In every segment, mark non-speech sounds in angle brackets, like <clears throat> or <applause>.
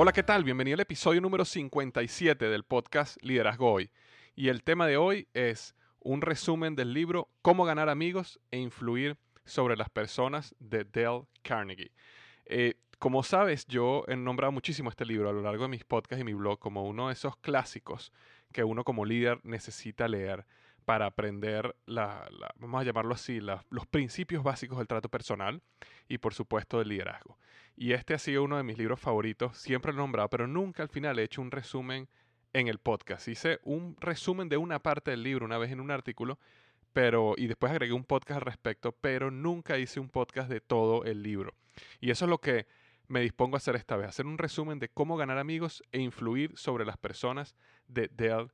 Hola, ¿qué tal? Bienvenido al episodio número 57 del podcast Liderazgo Hoy. Y el tema de hoy es un resumen del libro Cómo ganar amigos e influir sobre las personas de Dale Carnegie. Eh, como sabes, yo he nombrado muchísimo este libro a lo largo de mis podcasts y mi blog como uno de esos clásicos que uno como líder necesita leer para aprender, la, vamos a llamarlo así, los principios básicos del trato personal y por supuesto del liderazgo. Y este ha sido uno de mis libros favoritos, siempre lo he nombrado, pero nunca al final he hecho un resumen en el podcast. Hice un resumen de una parte del libro una vez en un artículo, pero y después agregué un podcast al respecto, pero nunca hice un podcast de todo el libro. Y eso es lo que me dispongo a hacer esta vez, hacer un resumen de cómo ganar amigos e influir sobre las personas de Dale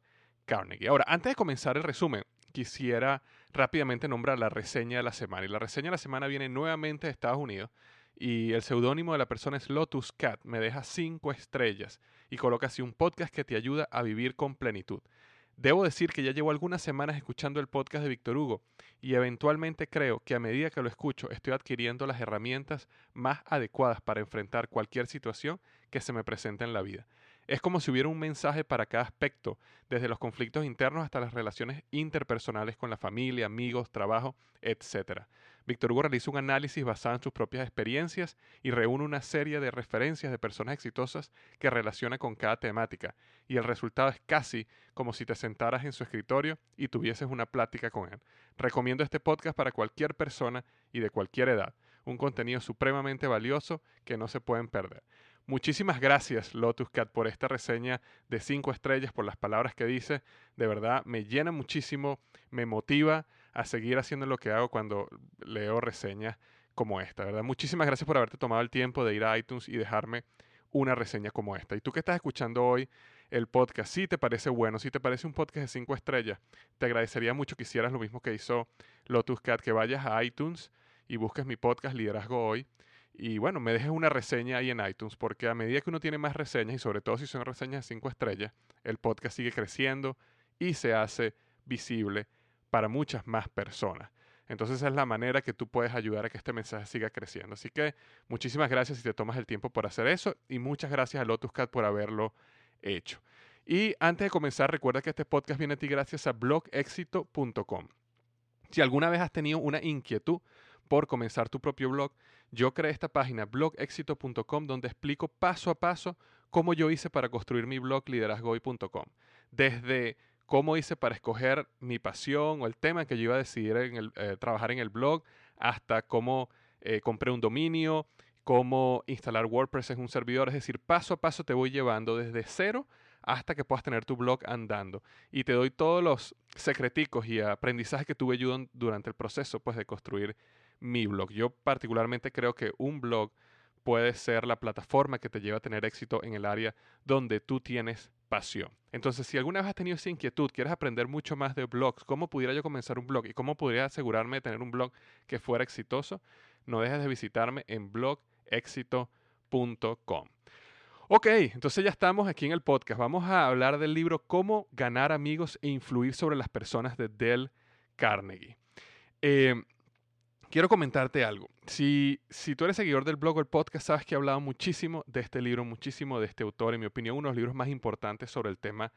Carnegie. Ahora, antes de comenzar el resumen, quisiera rápidamente nombrar la reseña de la semana. Y la reseña de la semana viene nuevamente de Estados Unidos y el seudónimo de la persona es Lotus Cat. Me deja cinco estrellas y coloca así un podcast que te ayuda a vivir con plenitud. Debo decir que ya llevo algunas semanas escuchando el podcast de Víctor Hugo y eventualmente creo que a medida que lo escucho estoy adquiriendo las herramientas más adecuadas para enfrentar cualquier situación que se me presente en la vida. Es como si hubiera un mensaje para cada aspecto, desde los conflictos internos hasta las relaciones interpersonales con la familia, amigos, trabajo, etc. Víctor Hugo realiza un análisis basado en sus propias experiencias y reúne una serie de referencias de personas exitosas que relaciona con cada temática, y el resultado es casi como si te sentaras en su escritorio y tuvieses una plática con él. Recomiendo este podcast para cualquier persona y de cualquier edad, un contenido supremamente valioso que no se pueden perder. Muchísimas gracias, Lotus Cat, por esta reseña de cinco estrellas, por las palabras que dice. De verdad, me llena muchísimo, me motiva a seguir haciendo lo que hago cuando leo reseñas como esta, ¿verdad? Muchísimas gracias por haberte tomado el tiempo de ir a iTunes y dejarme una reseña como esta. Y tú que estás escuchando hoy el podcast, si te parece bueno, si te parece un podcast de cinco estrellas, te agradecería mucho que hicieras lo mismo que hizo Lotus Cat, que vayas a iTunes y busques mi podcast Liderazgo Hoy y bueno, me dejes una reseña ahí en iTunes, porque a medida que uno tiene más reseñas, y sobre todo si son reseñas de 5 estrellas, el podcast sigue creciendo y se hace visible para muchas más personas. Entonces esa es la manera que tú puedes ayudar a que este mensaje siga creciendo. Así que muchísimas gracias si te tomas el tiempo por hacer eso y muchas gracias a LotusCat por haberlo hecho. Y antes de comenzar, recuerda que este podcast viene a ti gracias a blogexito.com. Si alguna vez has tenido una inquietud por comenzar tu propio blog, yo creé esta página blogexito.com donde explico paso a paso cómo yo hice para construir mi blog liderazgoy.com. Desde cómo hice para escoger mi pasión o el tema que yo iba a decidir en eh, trabajar en el blog, hasta cómo eh, compré un dominio, cómo instalar WordPress en un servidor. Es decir, paso a paso te voy llevando desde cero hasta que puedas tener tu blog andando. Y te doy todos los secreticos y aprendizajes que tuve yo durante el proceso pues, de construir mi blog. Yo particularmente creo que un blog puede ser la plataforma que te lleva a tener éxito en el área donde tú tienes Entonces, si alguna vez has tenido esa inquietud, quieres aprender mucho más de blogs, cómo pudiera yo comenzar un blog y cómo podría asegurarme de tener un blog que fuera exitoso, no dejes de visitarme en blogexito.com. Ok, entonces ya estamos aquí en el podcast. Vamos a hablar del libro Cómo ganar amigos e influir sobre las personas de Dale Carnegie. Eh, quiero comentarte algo. Si, si tú eres seguidor del blog o el podcast, sabes que he hablado muchísimo de este libro, muchísimo de este autor, en mi opinión, uno de los libros más importantes sobre el tema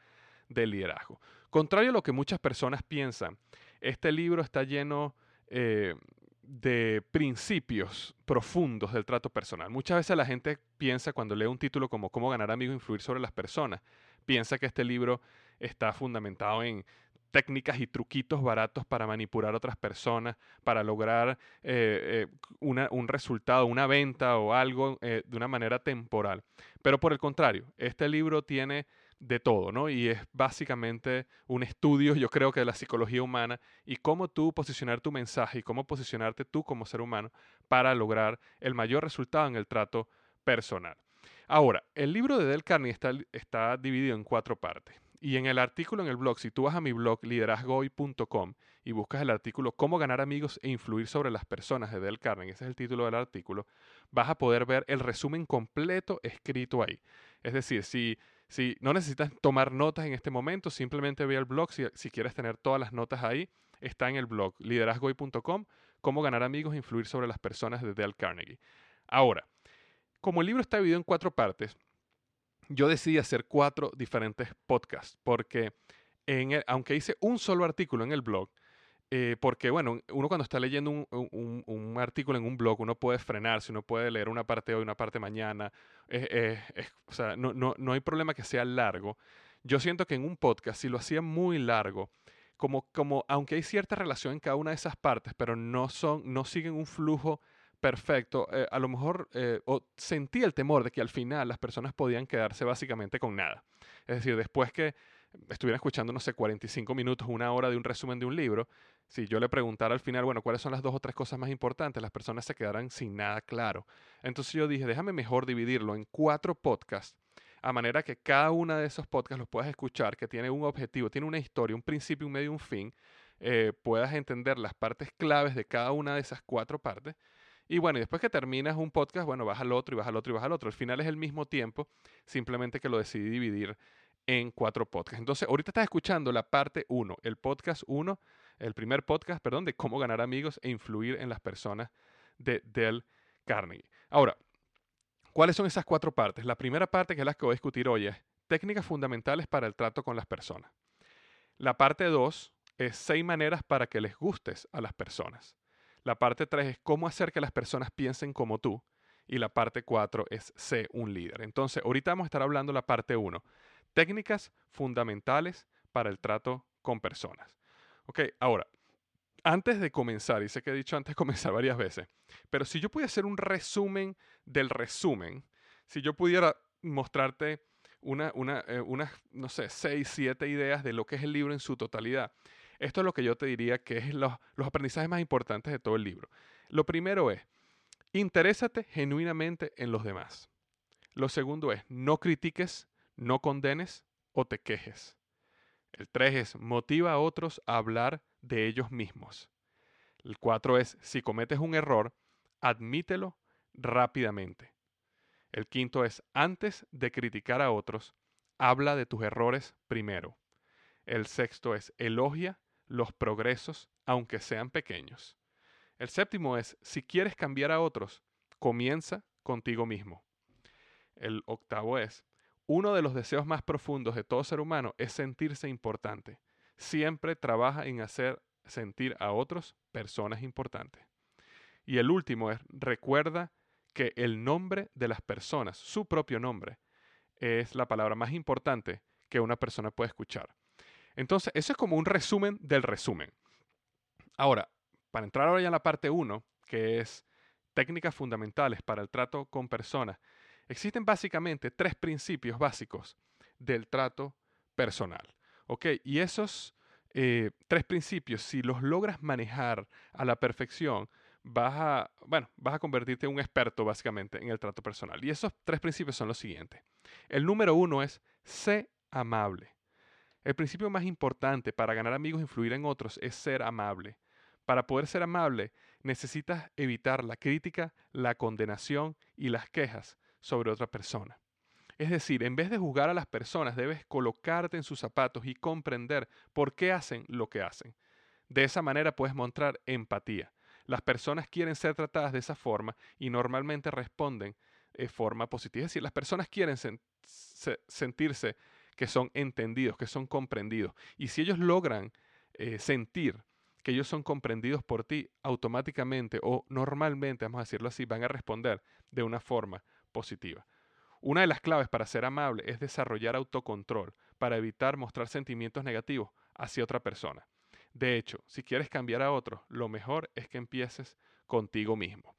del liderazgo. Contrario a lo que muchas personas piensan, este libro está lleno eh, de principios profundos del trato personal. Muchas veces la gente piensa cuando lee un título como Cómo ganar amigos e influir sobre las personas, piensa que este libro está fundamentado en técnicas y truquitos baratos para manipular a otras personas, para lograr eh, eh, un resultado, una venta o algo eh, de una manera temporal. Pero por el contrario, este libro tiene de todo, ¿no? Y es básicamente un estudio, yo creo que de la psicología humana y cómo tú posicionar tu mensaje y cómo posicionarte tú como ser humano para lograr el mayor resultado en el trato personal. Ahora, el libro de Del Carney está, está dividido en cuatro partes. Y en el artículo en el blog, si tú vas a mi blog liderazgoy.com y buscas el artículo Cómo ganar amigos e influir sobre las personas de Del Carnegie, ese es el título del artículo, vas a poder ver el resumen completo escrito ahí. Es decir, si, si no necesitas tomar notas en este momento, simplemente ve al blog. Si, si quieres tener todas las notas ahí, está en el blog liderazgoy.com, Cómo ganar amigos e influir sobre las personas de Del Carnegie. Ahora, como el libro está dividido en cuatro partes, yo decidí hacer cuatro diferentes podcasts, porque en aunque hice un solo artículo en el blog, eh, porque bueno, uno cuando está leyendo un, artículo en un blog, uno puede frenarse, uno puede leer una parte hoy, una parte mañana, o sea, no, no, no hay problema que sea largo. Yo siento que en un podcast, si lo hacía muy largo, como, como aunque hay cierta relación en cada una de esas partes, pero no, son, no siguen un flujo perfecto, eh, a lo mejor eh, o sentí el temor de que al final las personas podían quedarse básicamente con nada. Es decir, después que estuvieran escuchando, no sé, 45 minutos, una hora de un resumen de un libro, si yo le preguntara al final, bueno, ¿cuáles son las dos o tres cosas más importantes? Las personas se quedarán sin nada claro. Entonces yo dije, déjame mejor dividirlo en cuatro podcasts, a manera que cada uno de esos podcasts los puedas escuchar, que tiene un objetivo, tiene una historia, un principio, un medio un fin, eh, puedas entender las partes claves de cada una de esas cuatro partes y bueno, y después que terminas un podcast, bueno, vas al otro y vas al otro y vas al otro. Al final es el mismo tiempo, simplemente que lo decidí dividir en cuatro podcasts. Entonces, ahorita estás escuchando la parte 1, el podcast 1, el primer podcast, perdón, de cómo ganar amigos e influir en las personas de Del Carnegie. Ahora, ¿cuáles son esas cuatro partes? La primera parte, que es la que voy a discutir hoy, es técnicas fundamentales para el trato con las personas. La parte 2 es seis maneras para que les gustes a las personas. La parte 3 es cómo hacer que las personas piensen como tú. Y la parte 4 es ser un líder. Entonces, ahorita vamos a estar hablando la parte 1. Técnicas fundamentales para el trato con personas. Ok, ahora, antes de comenzar, y sé que he dicho antes de <laughs> comenzar varias veces, pero si yo pudiera hacer un resumen del resumen, si yo pudiera mostrarte una, una, eh, no sé, seis, siete ideas de lo que es el libro en su totalidad, esto es lo que yo te diría que es los, los aprendizajes más importantes de todo el libro. Lo primero es, interésate genuinamente en los demás. Lo segundo es, no critiques, no condenes o te quejes. El tres es, motiva a otros a hablar de ellos mismos. El cuatro es, si cometes un error, admítelo rápidamente. El quinto es, antes de criticar a otros, habla de tus errores primero. El sexto es, elogia los progresos, aunque sean pequeños. El séptimo es, si quieres cambiar a otros, comienza contigo mismo. El octavo es, uno de los deseos más profundos de todo ser humano es sentirse importante. Siempre trabaja en hacer sentir a otros personas importantes. Y el último es, recuerda que el nombre de las personas, su propio nombre, es la palabra más importante que una persona puede escuchar. Entonces, eso es como un resumen del resumen. Ahora, para entrar ahora ya en la parte 1, que es técnicas fundamentales para el trato con personas, existen básicamente tres principios básicos del trato personal. ¿Ok? Y esos eh, tres principios, si los logras manejar a la perfección, vas a, bueno, vas a convertirte en un experto básicamente en el trato personal. Y esos tres principios son los siguientes. El número uno es sé amable. El principio más importante para ganar amigos e influir en otros es ser amable. Para poder ser amable, necesitas evitar la crítica, la condenación y las quejas sobre otra persona. Es decir, en vez de juzgar a las personas, debes colocarte en sus zapatos y comprender por qué hacen lo que hacen. De esa manera puedes mostrar empatía. Las personas quieren ser tratadas de esa forma y normalmente responden de forma positiva. Es decir, las personas quieren sentirse que son entendidos, que son comprendidos. Y si ellos logran eh, sentir que ellos son comprendidos por ti, automáticamente o normalmente, vamos a decirlo así, van a responder de una forma positiva. Una de las claves para ser amable es desarrollar autocontrol para evitar mostrar sentimientos negativos hacia otra persona. De hecho, si quieres cambiar a otros, lo mejor es que empieces contigo mismo.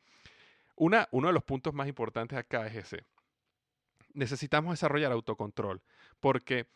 Una, uno de los puntos más importantes acá es ese. Necesitamos desarrollar autocontrol porque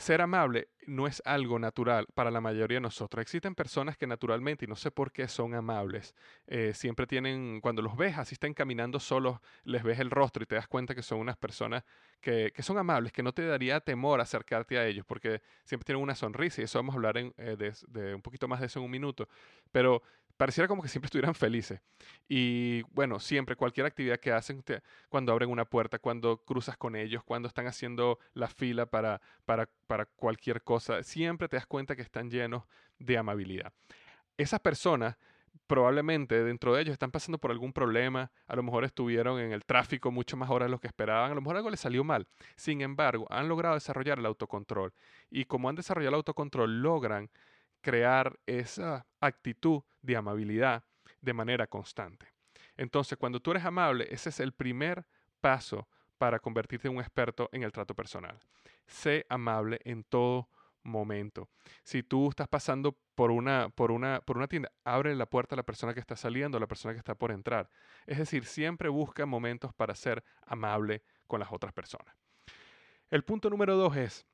ser amable no es algo natural para la mayoría de nosotros. Existen personas que naturalmente, y no sé por qué, son amables. Eh, siempre tienen, cuando los ves, así están caminando solos, les ves el rostro y te das cuenta que son unas personas que, son amables, que no te daría temor acercarte a ellos, porque siempre tienen una sonrisa, y eso vamos a hablar eh, de, de, un poquito más de eso en un minuto. Pero pareciera como que siempre estuvieran felices. Y bueno, siempre, cualquier actividad que hacen, cuando abren una puerta, cuando cruzas con ellos, cuando están haciendo la fila para, para, para cualquier cosa, siempre te das cuenta que están llenos de amabilidad. Esas personas probablemente dentro de ellos están pasando por algún problema, a lo mejor estuvieron en el tráfico mucho más horas de lo que esperaban, a lo mejor algo les salió mal. Sin embargo, han logrado desarrollar el autocontrol y como han desarrollado el autocontrol, logran crear esa actitud de amabilidad de manera constante. Entonces, cuando tú eres amable, ese es el primer paso para convertirte en un experto en el trato personal. Sé amable en todo momento. Si tú estás pasando por una, por una, por una tienda, abre la puerta a la persona que está saliendo, a la persona que está por entrar. Es decir, siempre busca momentos para ser amable con las otras personas. El punto número dos es,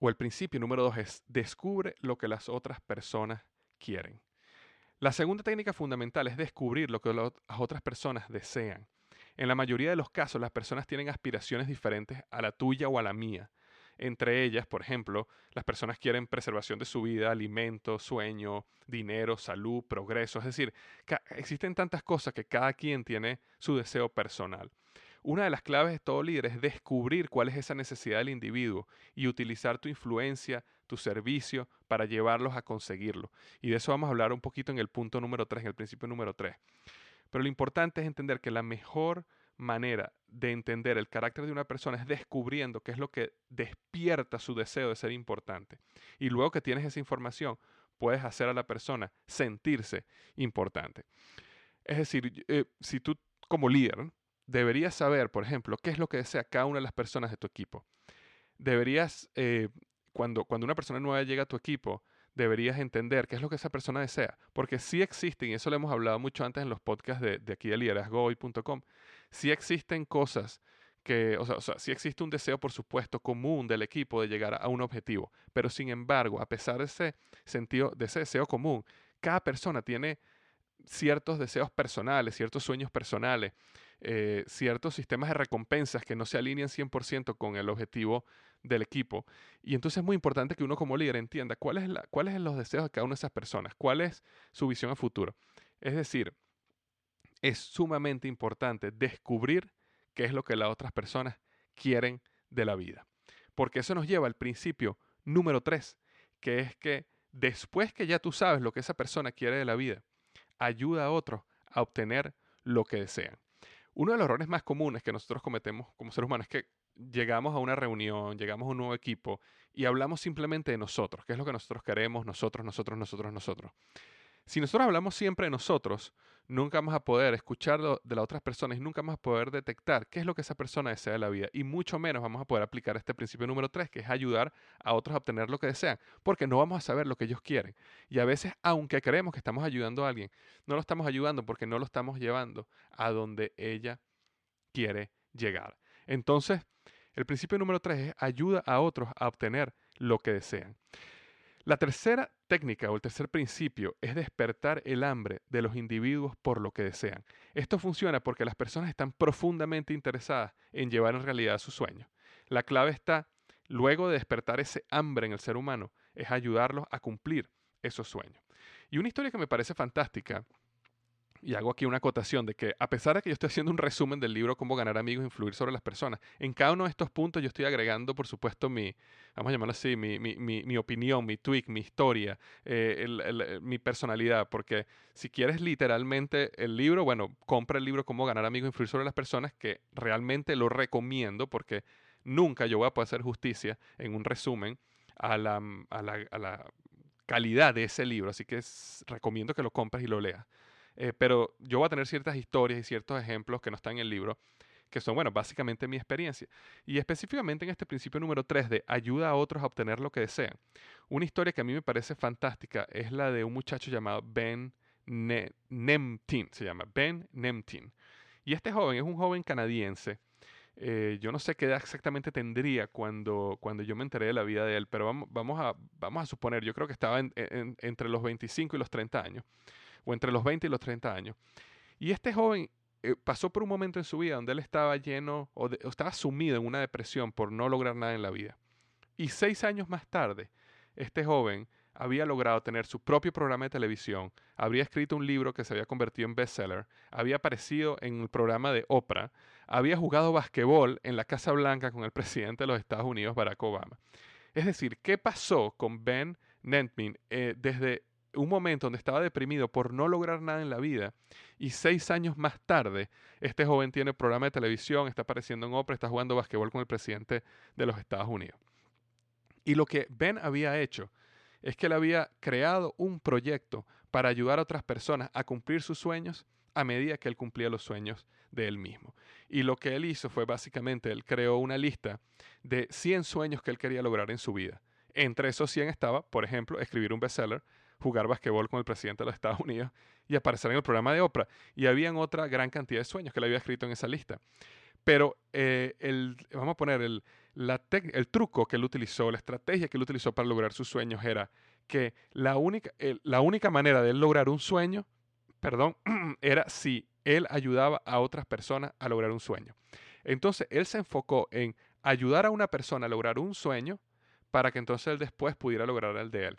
o el principio número dos es, descubre lo que las otras personas quieren. La segunda técnica fundamental es descubrir lo que las otras personas desean. En la mayoría de los casos, las personas tienen aspiraciones diferentes a la tuya o a la mía. Entre ellas, por ejemplo, las personas quieren preservación de su vida, alimento, sueño, dinero, salud, progreso. Es decir, existen tantas cosas que cada quien tiene su deseo personal. Una de las claves de todo líder es descubrir cuál es esa necesidad del individuo y utilizar tu influencia, tu servicio para llevarlos a conseguirlo. Y de eso vamos a hablar un poquito en el punto número 3, en el principio número 3. Pero lo importante es entender que la mejor manera de entender el carácter de una persona es descubriendo qué es lo que despierta su deseo de ser importante. Y luego que tienes esa información, puedes hacer a la persona sentirse importante. Es decir, eh, si tú como líder deberías saber, por ejemplo, qué es lo que desea cada una de las personas de tu equipo. Deberías, eh, cuando, cuando una persona nueva llega a tu equipo, deberías entender qué es lo que esa persona desea. Porque sí existen, y eso lo hemos hablado mucho antes en los podcasts de, de aquí de liderazgohoy.com, sí existen cosas que, o sea, o sea, sí existe un deseo, por supuesto, común del equipo de llegar a un objetivo. Pero sin embargo, a pesar de ese sentido, de ese deseo común, cada persona tiene ciertos deseos personales, ciertos sueños personales, eh, ciertos sistemas de recompensas que no se alinean 100% con el objetivo del equipo. Y entonces es muy importante que uno como líder entienda cuáles es cuáles son los deseos de cada una de esas personas, cuál es su visión a futuro. Es decir, es sumamente importante descubrir qué es lo que las otras personas quieren de la vida. Porque eso nos lleva al principio número tres, que es que después que ya tú sabes lo que esa persona quiere de la vida, ayuda a otros a obtener lo que desean. Uno de los errores más comunes que nosotros cometemos como seres humanos es que llegamos a una reunión, llegamos a un nuevo equipo y hablamos simplemente de nosotros, qué es lo que nosotros queremos, nosotros, nosotros, nosotros, nosotros. Si nosotros hablamos siempre de nosotros, nunca vamos a poder escuchar de las otras personas y nunca vamos a poder detectar qué es lo que esa persona desea de la vida. Y mucho menos vamos a poder aplicar este principio número tres, que es ayudar a otros a obtener lo que desean, porque no vamos a saber lo que ellos quieren. Y a veces, aunque creemos que estamos ayudando a alguien, no lo estamos ayudando porque no lo estamos llevando a donde ella quiere llegar. Entonces, el principio número tres es ayuda a otros a obtener lo que desean. La tercera técnica o el tercer principio es despertar el hambre de los individuos por lo que desean. Esto funciona porque las personas están profundamente interesadas en llevar en realidad su sueño. La clave está, luego de despertar ese hambre en el ser humano, es ayudarlos a cumplir esos sueños. Y una historia que me parece fantástica y hago aquí una acotación de que a pesar de que yo estoy haciendo un resumen del libro Cómo ganar amigos e influir sobre las personas, en cada uno de estos puntos yo estoy agregando, por supuesto, mi, vamos a llamarlo así, mi, mi, mi, opinión, mi tweak, mi historia, eh, mi personalidad, porque si quieres literalmente el libro, bueno, compra el libro Cómo ganar amigos e influir sobre las personas, que realmente lo recomiendo porque nunca yo voy a poder hacer justicia en un resumen a la, a la, a la calidad de ese libro, así que recomiendo que lo compres y lo leas. Eh, pero yo voy a tener ciertas historias y ciertos ejemplos que no están en el libro, que son, bueno, básicamente mi experiencia. Y específicamente en este principio número 3 de ayuda a otros a obtener lo que desean. Una historia que a mí me parece fantástica es la de un muchacho llamado Ben Nemtin, se llama Ben Nemtin. Y este joven es un joven canadiense. Eh, yo no sé qué edad exactamente tendría cuando, cuando yo me enteré de la vida de él, pero vamos, vamos, a, vamos a suponer, yo creo que estaba entre los 25 y los 30 años o entre los 20 y los 30 años. Y este joven eh, pasó por un momento en su vida donde él estaba lleno o, estaba sumido en una depresión por no lograr nada en la vida. Y seis años más tarde, este joven había logrado tener su propio programa de televisión, habría escrito un libro que se había convertido en bestseller, había aparecido en el programa de Oprah, había jugado basquetbol en la Casa Blanca con el <laughs> presidente de los Estados Unidos, Barack Obama. Es decir, ¿qué pasó con Ben Nentmin eh, desde un momento donde estaba deprimido por no lograr nada en la vida y seis años más tarde este joven tiene programa de televisión, está apareciendo en Oprah, está jugando basquetbol con el presidente de los Estados Unidos. Y lo que Ben había hecho es que él había creado un proyecto para ayudar a otras personas a cumplir sus sueños a medida que él cumplía los sueños de él mismo. Y lo que él hizo fue básicamente, él creó una lista de 100 sueños que él quería lograr en su vida. Entre esos 100 estaba, por ejemplo, escribir un bestseller, jugar basquetbol con el presidente de los Estados Unidos y aparecer en el programa de Oprah. Y habían otra gran cantidad de sueños que le había escrito en esa lista. Pero eh, el, vamos a poner el, el truco que él utilizó, la estrategia que él utilizó para lograr sus sueños era que la única, la única manera de él lograr un sueño, perdón, <clears throat> era si él ayudaba a otras personas a lograr un sueño. Entonces él se enfocó en ayudar a una persona a lograr un sueño para que entonces él después pudiera lograr el de él.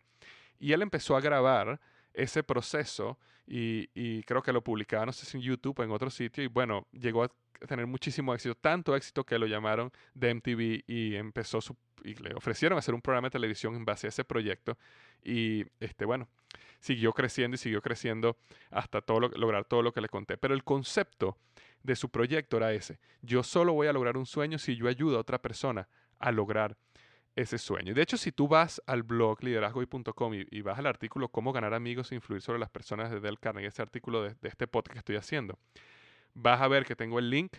Y él empezó a grabar ese proceso y, creo que lo publicaba, no sé si en YouTube o en otro sitio, y bueno, llegó a tener muchísimo éxito, tanto éxito que lo llamaron de MTV y empezó su, y le ofrecieron hacer un programa de televisión en base a ese proyecto y este bueno, siguió creciendo y siguió creciendo hasta lograr todo lo que le conté, pero el concepto de su proyecto era ese, yo solo voy a lograr un sueño si yo ayudo a otra persona a lograr ese sueño. De hecho, si tú vas al blog liderazgoy.com y, vas al artículo Cómo ganar amigos e influir sobre las personas de Del Carnegie, ese artículo de, de, este podcast que estoy haciendo, vas a ver que tengo el link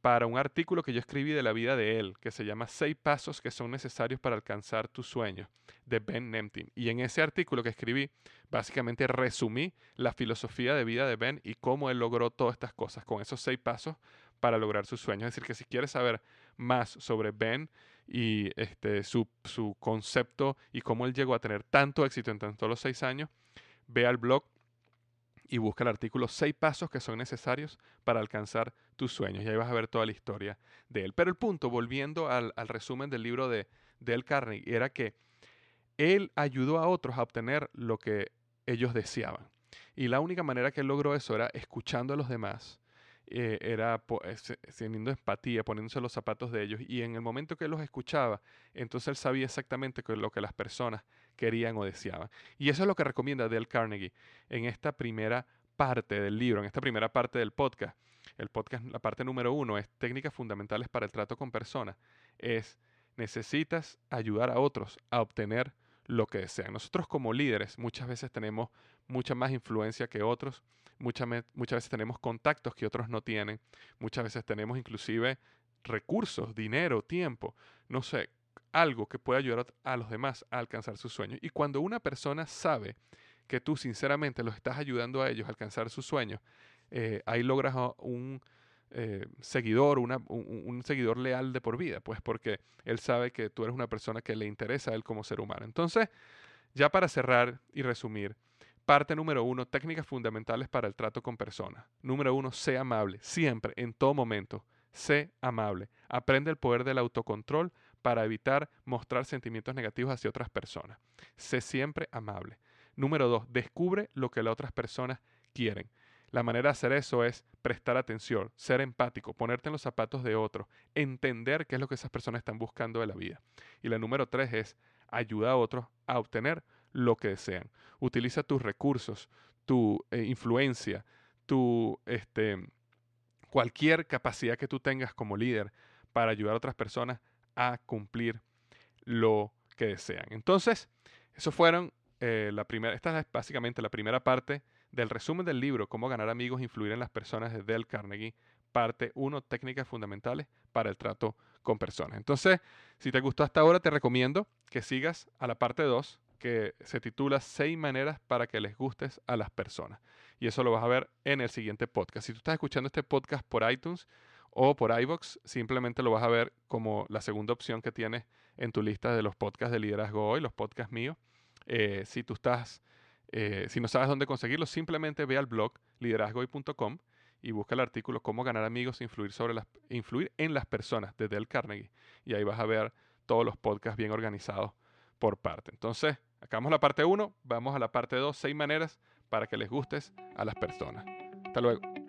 para un artículo que yo escribí de la vida de él, que se llama Seis pasos que son necesarios para alcanzar tus sueños, de Ben Nemtin. Y en ese artículo que escribí, básicamente resumí la filosofía de vida de Ben y cómo él logró todas estas cosas con esos seis pasos para lograr sus sueños. Es decir, que si quieres saber más sobre Ben y este, su, su concepto y cómo él llegó a tener tanto éxito en tanto los seis años, ve al blog y busca el artículo seis pasos que son necesarios para alcanzar tus sueños. Y ahí vas a ver toda la historia de él. Pero el punto, volviendo al, al resumen del libro de Del Carnegie, era que él ayudó a otros a obtener lo que ellos deseaban. Y la única manera que él logró eso era escuchando a los demás, eh, era eh, teniendo empatía, poniéndose los zapatos de ellos. Y en el momento que los escuchaba, entonces él sabía exactamente lo que las personas querían o deseaban. Y eso es lo que recomienda Dale Carnegie en esta primera parte del libro, en esta primera parte del podcast. El podcast, la parte número uno, es técnicas fundamentales para el trato con personas. Es necesitas ayudar a otros a obtener lo que desean. Nosotros como líderes muchas veces tenemos mucha más influencia que otros, muchas, muchas veces tenemos contactos que otros no tienen, muchas veces tenemos inclusive recursos, dinero, tiempo, no sé, algo que pueda ayudar a los demás a alcanzar sus sueños. Y cuando una persona sabe que tú sinceramente los estás ayudando a ellos a alcanzar sus sueños, eh, ahí logras un eh, seguidor, un, un, seguidor leal de por vida, pues porque él sabe que tú eres una persona que le interesa a él como ser humano. Entonces, Ya para cerrar y resumir, parte número uno, técnicas fundamentales para el trato con personas. Número uno, sé amable, siempre, en todo momento. Sé amable. Aprende el poder del autocontrol para evitar mostrar sentimientos negativos hacia otras personas. Sé siempre amable. Número dos, descubre lo que las otras personas quieren. La manera de hacer eso es prestar atención, ser empático, ponerte en los zapatos de otro, entender qué es lo que esas personas están buscando de la vida. Y la número tres es ayuda a otros a obtener lo que desean. Utiliza tus recursos, tu eh, influencia, tu este, cualquier capacidad que tú tengas como líder para ayudar a otras personas a cumplir lo que desean. Entonces, eso fueron eh, la primera, esta es básicamente la primera parte del resumen del libro Cómo ganar amigos e influir en las personas de Dale Carnegie, parte 1, técnicas fundamentales para el trato con personas. Entonces, si te gustó hasta ahora, te recomiendo que sigas a la parte 2, que se titula Seis maneras para que les gustes a las personas. Y eso lo vas a ver en el siguiente podcast. Si tú estás escuchando este podcast por iTunes o por iVoox, simplemente lo vas a ver como la segunda opción que tienes en tu lista de los podcasts de liderazgo hoy, los podcasts míos. Eh, si tú estás, eh, si no sabes dónde conseguirlo, simplemente ve al blog liderazgohoy.com y busca el artículo Cómo ganar amigos e influir, sobre las, influir en las personas de Dale Carnegie. Y ahí vas a ver todos los podcasts bien organizados por parte. Entonces, acabamos la parte 1, vamos a la parte 2, seis maneras para que les gustes a las personas. Hasta luego.